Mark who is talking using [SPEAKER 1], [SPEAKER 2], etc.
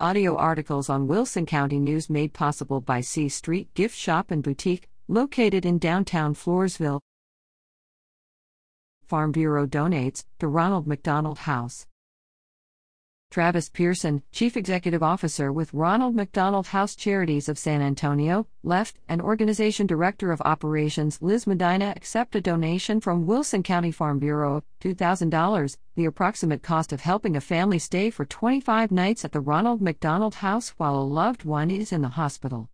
[SPEAKER 1] Audio articles on Wilson County News made possible by C Street Gift Shop and Boutique, located in downtown Floresville. Farm Bureau donates to Ronald McDonald House. Travis Pearson, Chief Executive Officer with Ronald McDonald House Charities of San Antonio, left, and Organization Director of Operations Liz Medina accept a donation from Wilson County Farm Bureau of $2,000, the approximate cost of helping a family stay for 25 nights at the Ronald McDonald House while a loved one is in the hospital.